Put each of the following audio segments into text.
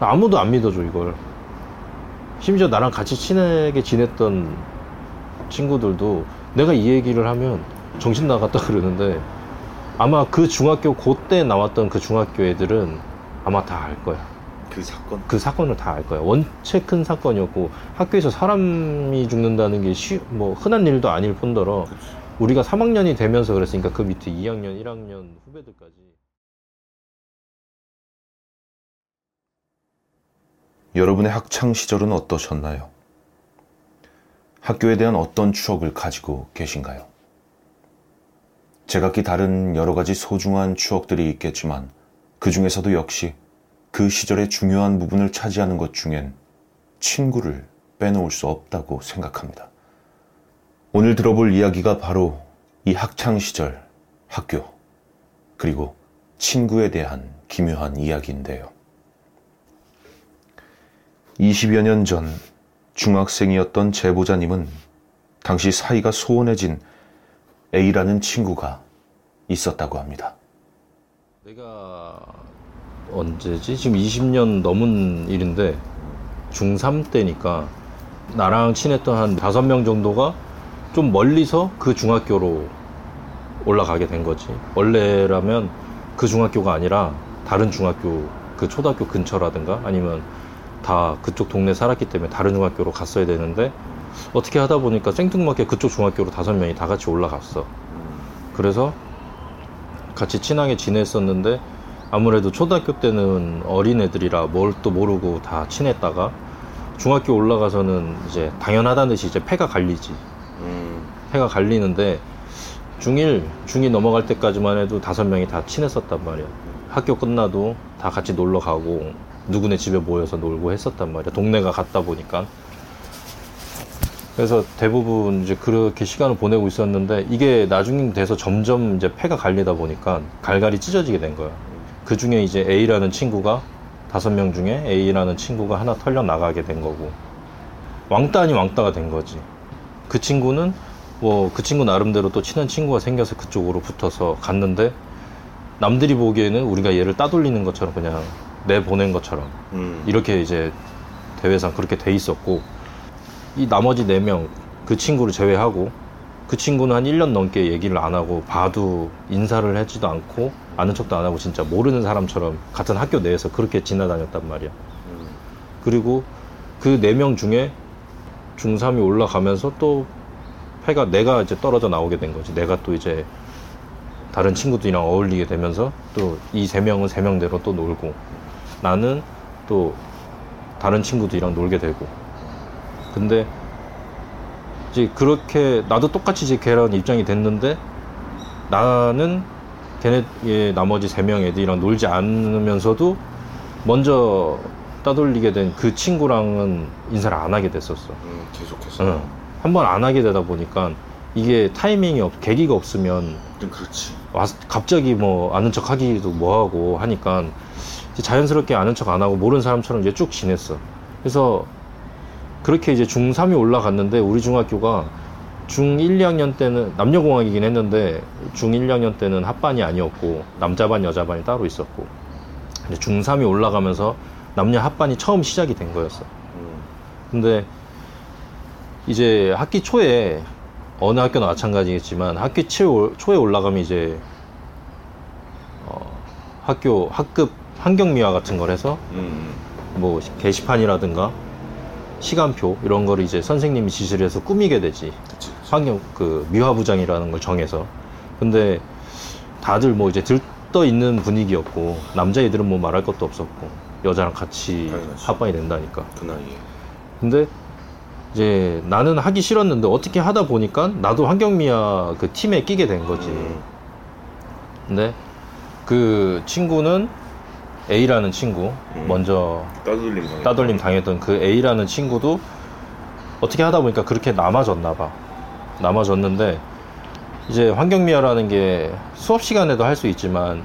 아무도 안 믿어줘 이걸. 심지어 나랑 같이 친하게 지냈던 친구들도 내가 이 얘기를 하면 정신 나갔다 그러는데 아마 그 중학교 그때 나왔던 그 중학교 애들은 아마 다 알 거야. 그 사건? 그 사건을 다 알 거야. 원체 큰 사건이었고 학교에서 사람이 죽는다는 게 쉬, 뭐 흔한 일도 아닐 뿐더러 우리가 3학년이 되면서 그랬으니까 그 밑에 2학년 1학년 후배들까지 여러분의 학창 시절은 어떠셨나요? 학교에 대한 어떤 추억을 가지고 계신가요? 제각기 다른 여러 가지 소중한 추억들이 있겠지만 그 중에서도 역시 그 시절의 중요한 부분을 차지하는 것 중엔 친구를 빼놓을 수 없다고 생각합니다. 오늘 들어볼 이야기가 바로 이 학창 시절 학교 그리고 친구에 대한 기묘한 이야기인데요. 20여 년 전 중학생이었던 제보자님은 당시 사이가 소원해진 A라는 친구가 있었다고 합니다. 내가 언제지? 지금 20년 넘은 일인데 중3 때니까 나랑 친했던 한 5명 정도가 좀 멀리서 그 중학교로 올라가게 된 거지. 원래라면 그 중학교가 아니라 다른 중학교, 그 초등학교 근처라든가 아니면 다 그쪽 동네 살았기 때문에 다른 중학교로 갔어야 되는데 어떻게 하다 보니까 생뚱맞게 그쪽 중학교로 다섯 명이 다 같이 올라갔어. 그래서 같이 친하게 지냈었는데 아무래도 초등학교 때는 어린 애들이라 뭘 또 모르고 다 친했다가 중학교 올라가서는 이제 당연하다는 듯이 이제 패가 갈리지. 패가 갈리는데 중1, 중2 넘어갈 때까지만 해도 다섯 명이 다 친했었단 말이야. 학교 끝나도 다 같이 놀러 가고 누구네 집에 모여서 놀고 했었단 말이야. 동네가 같다 보니까. 그래서 대부분 이제 그렇게 시간을 보내고 있었는데 이게 나중에 돼서 점점 이제 패가 갈리다 보니까 갈갈이 찢어지게 된 거야. 그 중에 이제 A라는 친구가 다섯 명 중에 A라는 친구가 하나 털려 나가게 된 거고 왕따 아니 왕따가 된 거지. 그 친구는 뭐 그 친구 나름대로 또 친한 친구가 생겨서 그쪽으로 붙어서 갔는데 남들이 보기에는 우리가 얘를 따돌리는 것처럼 그냥 내보낸 것처럼 음. 이렇게 이제 대회상 그렇게 돼 있었고 이 나머지 네 명 그 친구를 제외하고 그 친구는 한 1년 넘게 얘기를 안 하고 봐도 인사를 하지도 않고 아는 척도 안 하고 진짜 모르는 사람처럼 같은 학교 내에서 그렇게 지나다녔단 말이야. 그리고 그 네 명 중에 중3이 올라가면서 또 패가 내가 이제 떨어져 나오게 된 거지. 내가 또 이제 다른 친구들이랑 어울리게 되면서 또 이 세 명은 세 명대로 또 놀고 나는 또 다른 친구들이랑 놀게 되고 근데 이제 그렇게 나도 똑같이 이제 걔랑 입장이 됐는데 나는 걔네 예, 나머지 세 명 애들이랑 놀지 않으면서도 먼저 따돌리게 된 그 친구랑은 인사를 안 하게 됐었어. 음, 계속해서. 응. 한번 안 하게 되다 보니까 이게 타이밍이 없, 계기가 없으면 좀 그렇지. 와, 갑자기 뭐 아는 척 하기도 뭐하고 하니까 자연스럽게 아는 척 안 하고 모르는 사람처럼 이제 쭉 지냈어. 그래서 그렇게 이제 중3이 올라갔는데 우리 중학교가 중1, 2학년 때는 남녀공학이긴 했는데 중1, 2학년 때는 합반이 아니었고 남자반, 여자반이 따로 있었고 근데 중3이 올라가면서 남녀 합반이 처음 시작이 된 거였어. 음. 근데 이제 학기 초에 어느 학교나 마찬가지겠지만 학기 초, 초에 올라가면 이제 어, 학교 학급 환경미화 같은 걸 해서 음. 뭐 게시판이라든가 시간표 이런 거를 이제 선생님이 지시를 해서 꾸미게 되지 그치. 환경 그 미화부장이라는 걸 정해서 근데 다들 뭐 이제 들떠 있는 분위기였고 남자애들은 뭐 말할 것도 없었고 여자랑 같이 당연하지. 합반이 된다니까 그 나이에. 근데 이제 나는 하기 싫었는데 어떻게 하다 보니까 나도 환경미화 그 팀에 끼게 된 거지. 음. 근데 그 친구는 A라는 친구 음. 먼저 따돌림 당해. 따돌림 당했던 그 A라는 친구도 어떻게 하다 보니까 그렇게 남아졌나 봐. 남아졌는데 이제 환경미화라는 게 수업 시간에도 할 수 있지만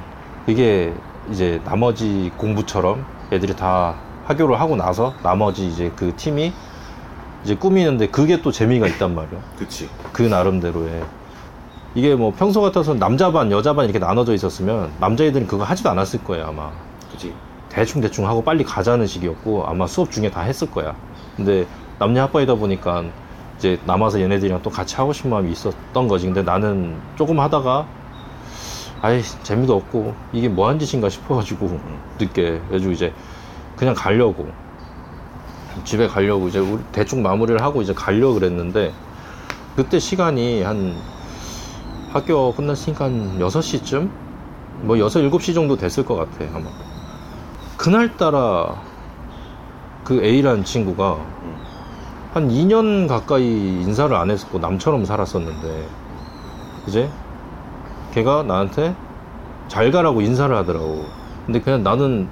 이게 이제 나머지 공부처럼 애들이 다 학교를 하고 나서 나머지 이제 그 팀이 이제 꾸미는데 그게 또 재미가 있단 말이야. 그치. 그 나름대로의 이게 뭐 평소 같아서 남자 반 여자 반 이렇게 나눠져 있었으면 남자애들은 그거 하지도 않았을 거예요 아마 그치. 대충 대충 하고 빨리 가자는 식이었고 아마 수업 중에 다 했을 거야. 근데 남녀 합반이다 보니까 이제 남아서 얘네들이랑 또 같이 하고 싶은 마음이 있었던 거지. 근데 나는 조금 하다가 아이 재미도 없고 이게 뭐 한 짓인가 싶어가지고 늦게 그래가지고 이제 그냥 가려고 집에 가려고 이제 우리 대충 마무리를 하고 이제 가려고 그랬는데 그때 시간이 한 학교 끝났으니까 한 6시쯤? 뭐 6, 7시 정도 됐을 것 같아 아마 그날따라 그 A라는 친구가 한 2년 가까이 인사를 안 했었고 남처럼 살았었는데 이제 걔가 나한테 잘 가라고 인사를 하더라고 근데 그냥 나는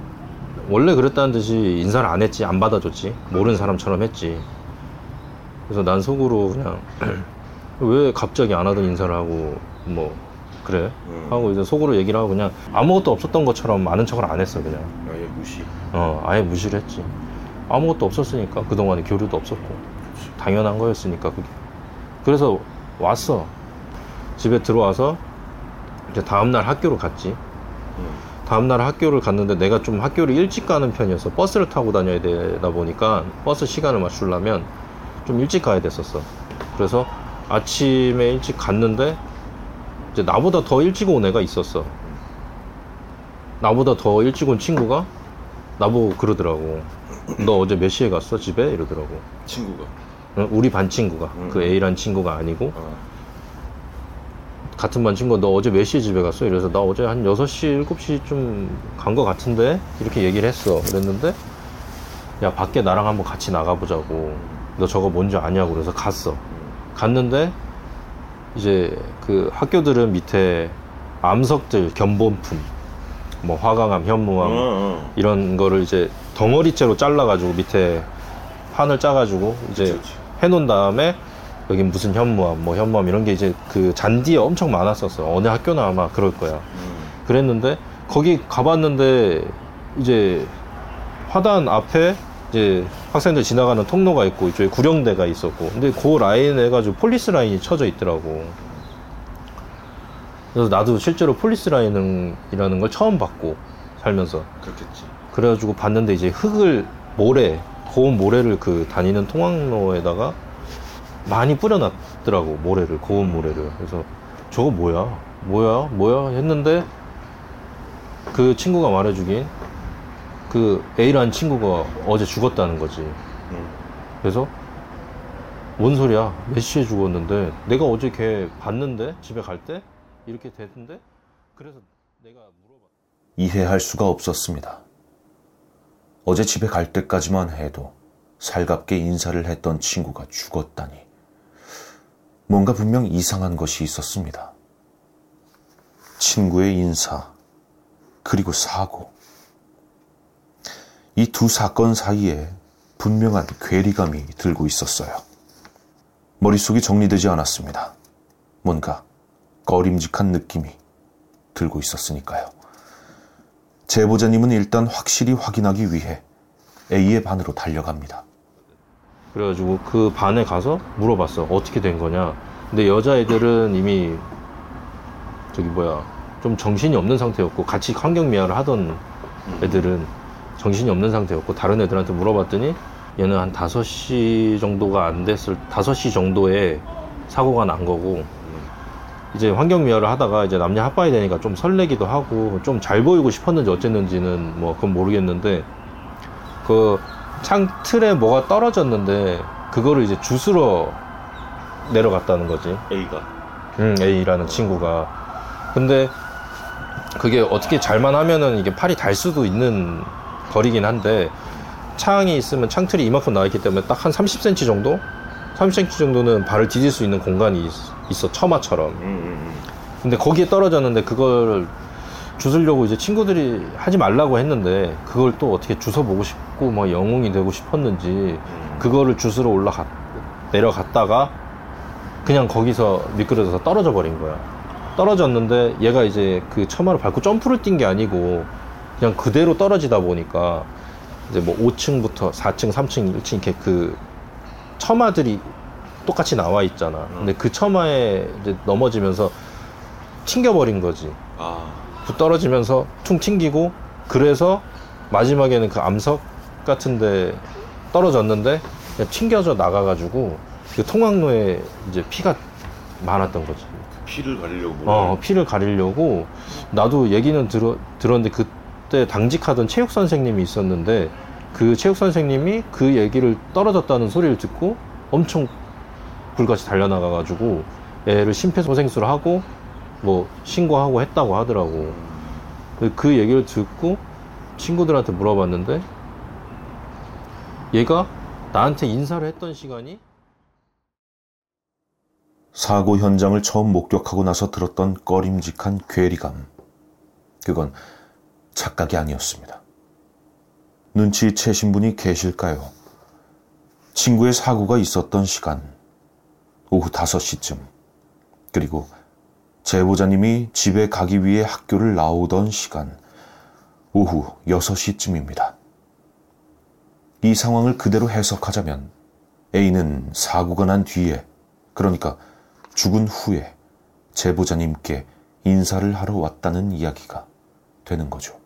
원래 그랬다는 듯이 인사를 안 했지 안 받아줬지 모르는 사람처럼 했지 그래서 난 속으로 그냥 왜 갑자기 안 하던 인사를 하고 뭐 그래 음. 하고 이제 속으로 얘기를 하고 그냥 아무것도 없었던 것처럼 많은 척을 안 했어 그냥. 어 아예 무시를 했지. 아무것도 없었으니까. 그동안에 교류도 없었고. 당연한 거였으니까 그게. 그래서 왔어. 집에 들어와서 이제 다음날 학교로 갔지. 다음날 학교를 갔는데 내가 좀 학교를 일찍 가는 편이어서 버스를 타고 다녀야 되다 보니까 버스 시간을 맞추려면 좀 일찍 가야 됐었어. 그래서 아침에 일찍 갔는데 이제 나보다 더 일찍 온 애가 있었어. 나보다 더 일찍 온 친구가 나보고 그러더라고 너 어제 몇 시에 갔어 집에 이러더라고 친구가. 응, 우리 반 친구가 음. 그 A란 친구가 아니고 어. 같은 반 친구가 너 어제 몇 시에 집에 갔어? 이래서 나 어제 한 6시, 7시쯤 간 거 같은데? 이렇게 얘기를 했어. 그랬는데, 야, 밖에 나랑 한번 같이 나가보자고. 너 저거 뭔지 아냐고. 그래서 갔어. 갔는데, 이제 그 학교들은 밑에 암석들, 견본품, 뭐 화강암, 현무암, 어. 이런 거를 이제 덩어리째로 잘라가지고 밑에 판을 짜가지고 이제 그치, 그치. 해놓은 다음에 여기 무슨 현무암, 뭐 현무암 이런 게 이제 그 잔디에 엄청 많았었어. 어느 학교나 아마 그럴 거야. 음. 그랬는데 거기 가봤는데 이제 화단 앞에 이제 학생들 지나가는 통로가 있고 이쪽에 구령대가 있었고 근데 그 라인 해가지고 폴리스 라인이 쳐져 있더라고. 그래서 나도 실제로 폴리스 라인이라는 걸 처음 봤고 살면서. 그렇겠지. 그래가지고 봤는데 이제 흙을 모래 고운 모래를 그 다니는 통학로에다가 많이 뿌려놨더라고 모래를 고운 모래를. 그래서 저거 뭐야? 뭐야? 뭐야? 했는데 그 친구가 말해주긴 그 A라는 친구가 어제 죽었다는 거지. 음. 그래서 뭔 소리야? 몇 시에 죽었는데 내가 어제 걔 봤는데 집에 갈때 이렇게 됐는데 그래서 내가 물어봤 이해할 수가 없었습니다. 어제 집에 갈 때까지만 해도 살갑게 인사를 했던 친구가 죽었다니. 뭔가 분명 이상한 것이 있었습니다. 친구의 인사, 그리고 사고. 이 두 사건 사이에 분명한 괴리감이 들고 있었어요. 머릿속이 정리되지 않았습니다. 뭔가 꺼림직한 느낌이 들고 있었으니까요. 제보자님은 일단 확실히 확인하기 위해 A의 반으로 달려갑니다. 그래가지고 그 반에 가서 물어봤어. 어떻게 된 거냐. 근데 여자애들은 이미 저기 뭐야 좀 정신이 없는 상태였고 같이 환경미화를 하던 애들은 정신이 없는 상태였고 다른 애들한테 물어봤더니 얘는 한 5시 정도가 안 됐을 5시 정도에 사고가 난 거고 이제 환경미화를 하다가 이제 남녀 합반이 되니까 좀 설레기도 하고 좀 잘 보이고 싶었는지 어쨌는지는 뭐 그건 모르겠는데 그 창 틀에 뭐가 떨어졌는데 그거를 이제 주스러 내려갔다는 거지. A가 음, A라는 친구가. 근데 그게 어떻게 잘만 하면은 이게 팔이 달 수도 있는 거리긴 한데 창이 있으면 창틀이 이만큼 나와 있기 때문에 딱 한 30cm 정도? 30cm 정도는 발을 디딜 수 있는 공간이 있- 있어 처마처럼. 근데 거기에 떨어졌는데 그걸 주스려고 이제 친구들이 하지 말라고 했는데 그걸 또 어떻게 주워 보고 싶고 뭐 영웅이 되고 싶었는지 그거를 주스러 올라갔 내려갔다가 그냥 거기서 미끄러져서 떨어져 버린 거야. 떨어졌는데 얘가 이제 그 처마를 밟고 점프를 뛴 게 아니고 그냥 그대로 떨어지다 보니까 이제 뭐 5층부터 4층, 3층, 1층 이렇게 그 처마들이 똑같이 나와 있잖아. 근데 그 처마에 이제 넘어지면서 튕겨버린 거지. 아 부 떨어지면서 퉁 튕기고 그래서 마지막에는 그 암석 같은데 떨어졌는데 그냥 튕겨져 나가가지고 그 통학로에 이제 피가 많았던 거지. 피를 가리려고 어, 피를 가리려고 나도 얘기는 들어, 들었는데 그때 당직하던 체육 선생님이 있었는데 그 체육 선생님이 그 얘기를 떨어졌다는 소리를 듣고 엄청 불같이 달려나가가지고 애를 심폐소생술을 하고 뭐 신고하고 했다고 하더라고. 그- 그 얘기를 듣고 친구들한테 물어봤는데 얘가 나한테 인사를 했던 시간이 사고 현장을 처음 목격하고 나서 들었던 꺼림직한 괴리감. 그건 착각이 아니었습니다. 눈치채신 분이 계실까요? 친구의 사고가 있었던 시간, 오후 5시쯤, 그리고 제보자님이 집에 가기 위해 학교를 나오던 시간, 오후 6시쯤입니다. 이 상황을 그대로 해석하자면 A는 사고가 난 뒤에, 그러니까 죽은 후에 제보자님께 인사를 하러 왔다는 이야기가 되는 거죠.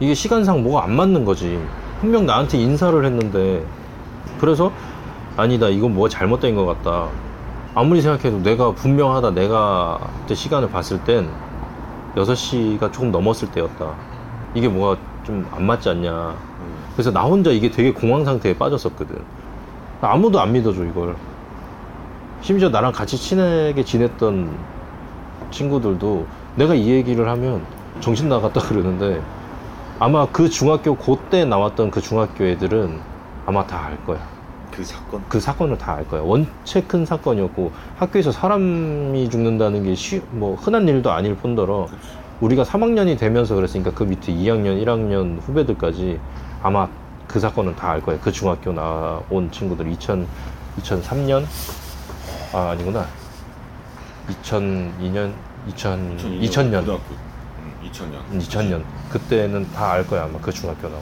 이게 시간상 뭐가 안 맞는 거지. 분명 나한테 인사를 했는데 그래서 아니다 이건 뭐가 잘못된 것 같다. 아무리 생각해도 내가 분명하다 내가 그때 시간을 봤을 땐 6시가 조금 넘었을 때였다. 이게 뭐가 좀 안 맞지 않냐. 그래서 나 혼자 이게 되게 공황 상태에 빠졌었거든. 아무도 안 믿어줘 이걸. 심지어 나랑 같이 친하게 지냈던 친구들도 내가 이 얘기를 하면 정신 나갔다 그러는데 아마 그 중학교 그때 나왔던 그 중학교 애들은 아마 다 알 거야. 그 사건? 그 사건을 다 알 거야. 원체 큰 사건이었고 학교에서 사람이 죽는다는 게 쉬, 뭐 흔한 일도 아닐 뿐더러 우리가 3학년이 되면서 그랬으니까 그 밑에 2학년, 1학년 후배들까지 아마 그 사건은 다 알 거야. 그 중학교 나온 친구들 2000, 2003년 아 아니구나 2002년 2000 2000년 고등학교. 음, 2000년. 2000년 그때는 다 알 거야 아마 그 중학교 나오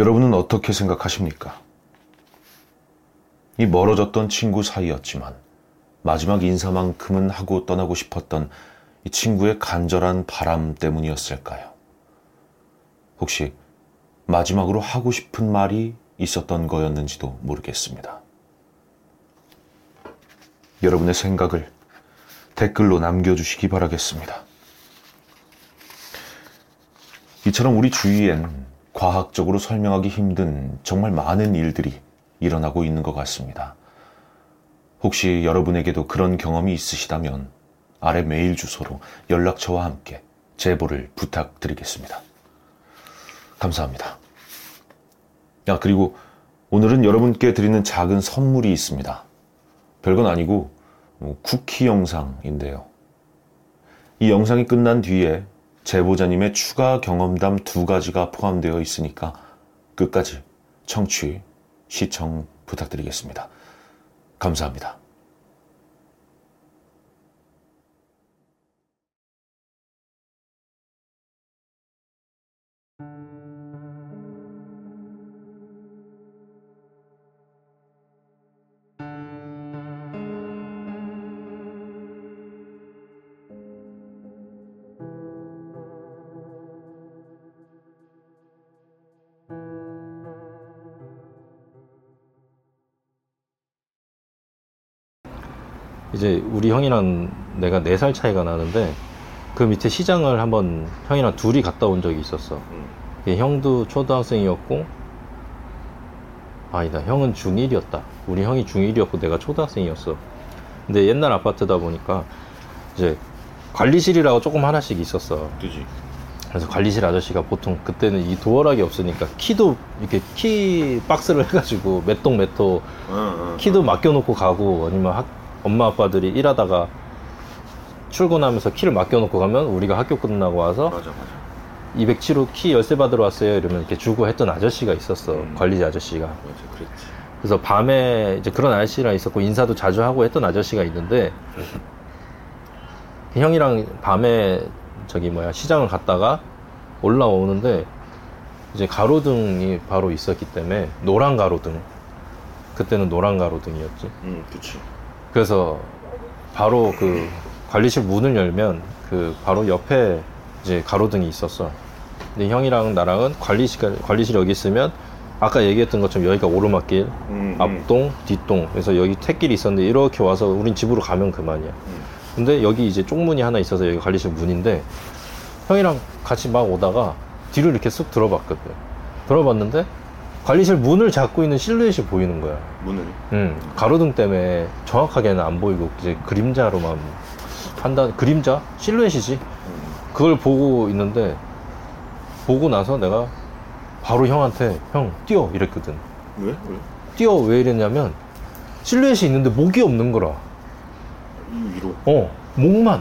여러분은 어떻게 생각하십니까? 이 멀어졌던 친구 사이였지만 마지막 인사만큼은 하고 떠나고 싶었던 이 친구의 간절한 바람 때문이었을까요? 혹시 마지막으로 하고 싶은 말이 있었던 거였는지도 모르겠습니다. 여러분의 생각을 댓글로 남겨주시기 바라겠습니다. 이처럼 우리 주위엔 과학적으로 설명하기 힘든 정말 많은 일들이 일어나고 있는 것 같습니다. 혹시 여러분에게도 그런 경험이 있으시다면 아래 메일 주소로 연락처와 함께 제보를 부탁드리겠습니다. 감사합니다. 야, 그리고 오늘은 여러분께 드리는 작은 선물이 있습니다. 별건 아니고 뭐 쿠키 영상인데요. 이 영상이 끝난 뒤에 제보자님의 추가 경험담 두 가지가 포함되어 있으니까 끝까지 청취, 시청 부탁드리겠습니다. 감사합니다. 이제 우리 형이랑 내가 4살 차이가 나는데 그 밑에 시장을 한번 형이랑 둘이 갔다 온 적이 있었어. 예, 형도 초등학생이었고 아니다 형은 중1이었다. 우리 형이 중1이었고 내가 초등학생이었어. 근데 옛날 아파트다 보니까 이제 관리실이라고 조금 하나씩 있었어. 그지? 그래서 관리실 아저씨가 보통 그때는 이 도어락이 없으니까 키도 이렇게 키 박스를 해가지고 몇동몇호 키도 맡겨놓고 가고 아니면 학- 엄마 아빠들이 일하다가 출근하면서 키를 맡겨놓고 가면 우리가 학교 끝나고 와서 맞아, 맞아. 207호 키 열쇠 받으러 왔어요 이러면 이렇게 주고 했던 아저씨가 있었어 음. 관리자 아저씨가 맞아, 그랬지. 그래서 밤에 이제 그런 아저씨랑 있었고 인사도 자주 하고 했던 아저씨가 있는데 형이랑 밤에 저기 뭐야 시장을 갔다가 올라오는데 이제 가로등이 바로 있었기 때문에 노란 가로등 그때는 노란 가로등이었지 응, 그치. 그래서 바로 그 관리실 문을 열면 그 바로 옆에 이제 가로등이 있었어. 근데 형이랑 나랑은 관리실 관리실 여기 있으면 아까 얘기했던 것처럼 여기가 오르막길, 음, 음. 앞동, 뒷동. 그래서 여기 택길이 있었는데 이렇게 와서 우린 집으로 가면 그만이야. 음. 근데 여기 이제 쪽문이 하나 있어서 여기 관리실 문인데 형이랑 같이 막 오다가 뒤를 이렇게 쓱 들어봤거든. 들어봤는데 관리실 문을 잡고 있는 실루엣이 보이는 거야. 문을. 음, 가로등 때문에 정확하게는 안 보이고 이제 그림자로만 판단 그림자 실루엣이지 음. 그걸 보고 있는데 보고 나서 내가 바로 형한테 형 뛰어 이랬거든 왜? 왜? 뛰어 왜 이랬냐면 실루엣이 있는데 목이 없는 거라 이 위로. 어 목만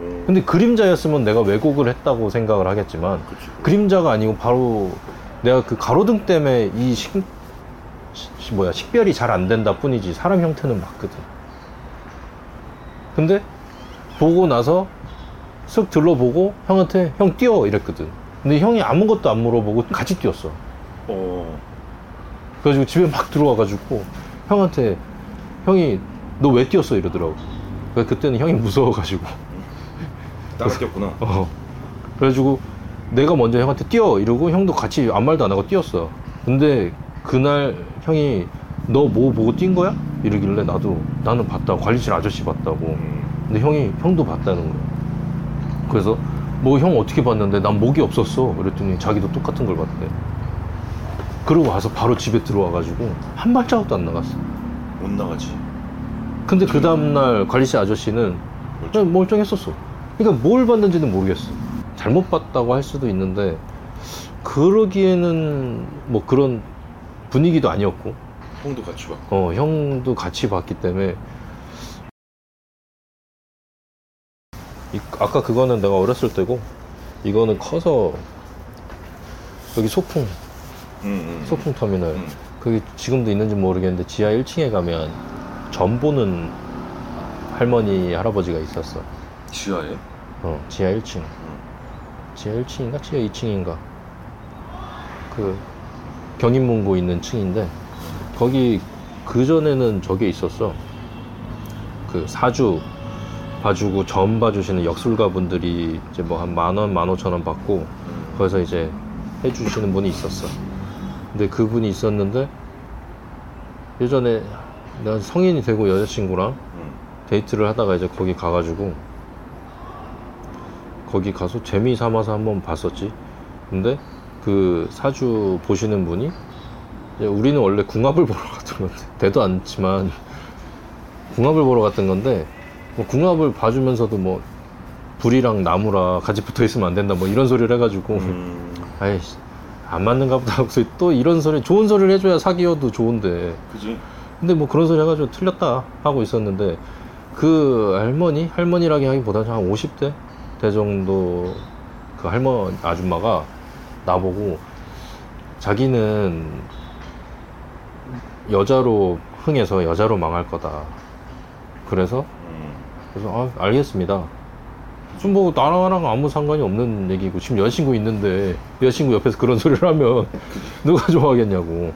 어. 근데 그림자였으면 내가 왜곡을 했다고 생각을 하겠지만 그치. 그림자가 아니고 바로 내가 그 가로등 때문에 이 식, 시- 뭐야 식별이 잘 안 된다 뿐이지 사람 형태는 맞거든. 근데 보고 나서 쓱 둘러보고 형한테 형 뛰어 이랬거든. 근데 형이 아무것도 안 물어보고 같이 뛰었어. 어. 그래가지고 집에 막 들어와가지고 형한테 형이 너 왜 뛰었어 이러더라고. 그때는 형이 무서워가지고 따라 뛰었구나. 어. 그래가지고 내가 먼저 형한테 뛰어 이러고 형도 같이 아무 말도 안 하고 뛰었어. 근데 그날 형이 너 뭐 보고 뛴 거야? 이러길래 나도 나는 봤다. 관리실 아저씨 봤다고. 음. 근데 형이 형도 봤다는 거야. 그래서 뭐 형 어떻게 봤는데 난 목이 없었어. 그랬더니 자기도 똑같은 걸 봤대. 그러고 와서 바로 집에 들어와가지고 한 발자국도 안 나갔어. 못 나가지. 근데 그 다음날 관리실 아저씨는 그냥 멀쩡했었어. 그러니까 뭘 봤는지는 모르겠어. 잘못 봤다고 할 수도 있는데 그러기에는 뭐 그런 분위기도 아니었고 형도 같이 봐. 어, 형도 같이 봤기 때문에 이- 아까 그거는 내가 어렸을 때고 이거는 커서 여기 소풍 응, 응. 소풍 터미널 응. 그게 지금도 있는지 모르겠는데 지하 1층에 가면 전 보는 할머니 할아버지가 있었어 지하에? 어 지하 1층 지하 1층인가 지하 2층인가 그 경인문고 있는 층인데 거기 그 전에는 저게 있었어 그 사주 봐주고 점 봐주시는 역술가 분들이 이제 뭐 한 만 원, 만 오천 원 받고 응. 거기서 이제 해주시는 분이 있었어. 근데 그분이 있었는데 예전에 내가 성인이 되고 여자친구랑 응. 데이트를 하다가 이제 거기 가가지고 거기 가서 재미 삼아서 한번 봤었지. 근데 그 사주 보시는 분이 우리는 원래 궁합을 보러 갔던 건데 되도 않지만 궁합을 보러 갔던 건데 뭐 궁합을 봐주면서도 뭐 불이랑 나무라 같이 붙어 있으면 안 된다 뭐 이런 소리를 해가지고 음. 아이씨 안 맞는가 보다 하고 또 이런 소리 좋은 소리를 해줘야 사귀어도 좋은데 그지? 근데 뭐 그런 소리 해가지고 틀렸다 하고 있었는데 그 할머니 할머니라기 하기보다는 한 50대 대 정도 그 할머니 아줌마가 나보고 자기는 여자로 흥해서 여자로 망할 거다 그래서 응. 그래서 아, 알겠습니다. 좀뭐 나랑 아무 상관이 없는 얘기고 지금 여자친구 있는데 여자친구 옆에서 그런 소리를 하면 누가 좋아하겠냐고.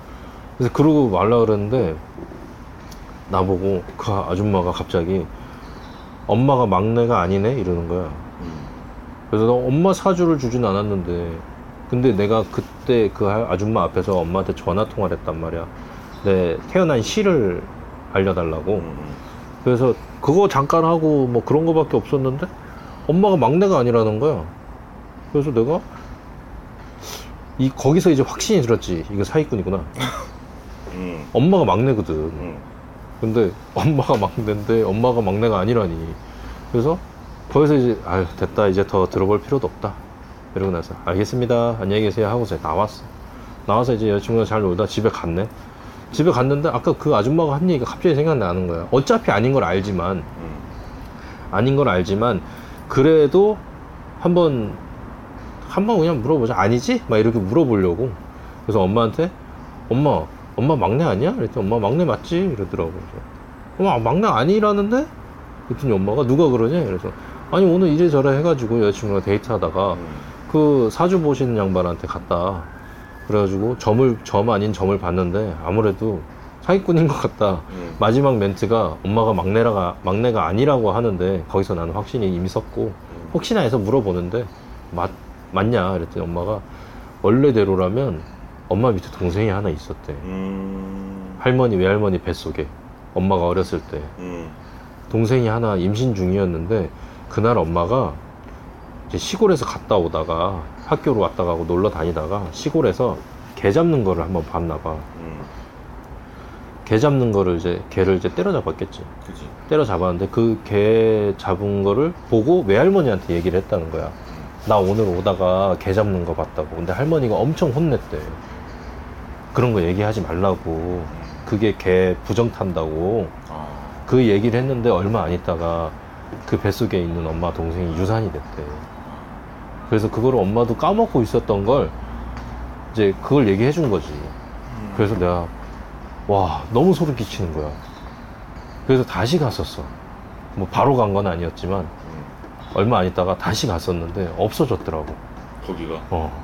그래서 그러고 말라 그랬는데 나보고 그 아줌마가 갑자기 엄마가 막내가 아니네 이러는 거야. 응. 그래서 나 엄마 사주를 주진 않았는데 근데 내가 그때 그 아줌마 앞에서 엄마한테 전화 통화를 했단 말이야. 내 태어난 시를 알려달라고. 응. 그래서 그거 잠깐 하고 뭐 그런 거밖에 없었는데 엄마가 막내가 아니라는 거야. 그래서 내가 이 거기서 이제 확신이 들었지. 이거 사기꾼이구나. 응. 엄마가 막내거든. 응. 근데 엄마가 막내인데 엄마가 막내가 아니라니. 그래서 거기서 이제 아유 됐다 이제 더 들어볼 필요도 없다. 이러고 나서 알겠습니다. 안녕히 계세요 하고서 나왔어. 나와서 이제 여자친구가 잘 놀다 집에 갔네. 집에 갔는데 아까 그 아줌마가 한 얘기가 갑자기 생각나는 거야. 어차피 아닌 걸 알지만 응. 아닌 걸 알지만 그래도 한번 한번 그냥 물어보자 아니지? 막 이렇게 물어보려고 그래서 엄마한테 엄마 엄마 막내 아니야? 그랬더니 엄마 막내 맞지? 이러더라고 그래서 엄마 막내 아니라는데? 그랬더니 엄마가 누가 그러냐? 그래서 아니 오늘 이래저래 해가지고 여자친구랑 데이트하다가 응. 그 사주 보시는 양반한테 갔다 그래가지고 점을 점 아닌 점을 봤는데 아무래도 사기꾼인 것 같다. 음. 마지막 멘트가 엄마가 막내라가 막내가 아니라고 하는데 거기서 나는 확신이 이미 섰고 혹시나 해서 물어보는데 맞 맞냐 그랬더니 엄마가 원래대로라면 엄마 밑에 동생이 하나 있었대. 음. 할머니 외할머니 뱃속에 엄마가 어렸을 때 음. 동생이 하나 임신 중이었는데 그날 엄마가 시골에서 갔다 오다가 학교로 왔다 가고 놀러 다니다가 시골에서 개 잡는 거를 한번 봤나 봐. 음. 개 잡는 거를 이제 개를 이제 때려잡았겠지. 그지. 때려잡았는데 그 개 잡은 거를 보고 외할머니한테 얘기를 했다는 거야. 나 오늘 오다가 개 잡는 거 봤다고. 근데 할머니가 엄청 혼냈대. 그런 거 얘기하지 말라고. 그게 개 부정 탄다고. 아. 그 얘기를 했는데 얼마 안 있다가 그 뱃속에 있는 엄마 동생이 유산이 됐대. 그래서 그거를 엄마도 까먹고 있었던 걸 이제 그걸 얘기해 준 거지. 그래서 내가 와 너무 소름 끼치는 거야. 그래서 다시 갔었어. 뭐 바로 간 건 아니었지만 음. 얼마 안 있다가 다시 갔었는데 없어졌더라고. 거기가. 어.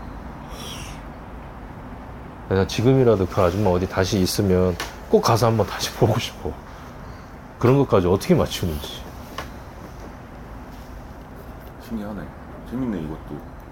내가 지금이라도 그 아줌마 어디 다시 있으면 꼭 가서 한번 다시 보고 싶어. 그런 것까지 어떻게 맞추는지. 신기하네. 재밌네 이것도.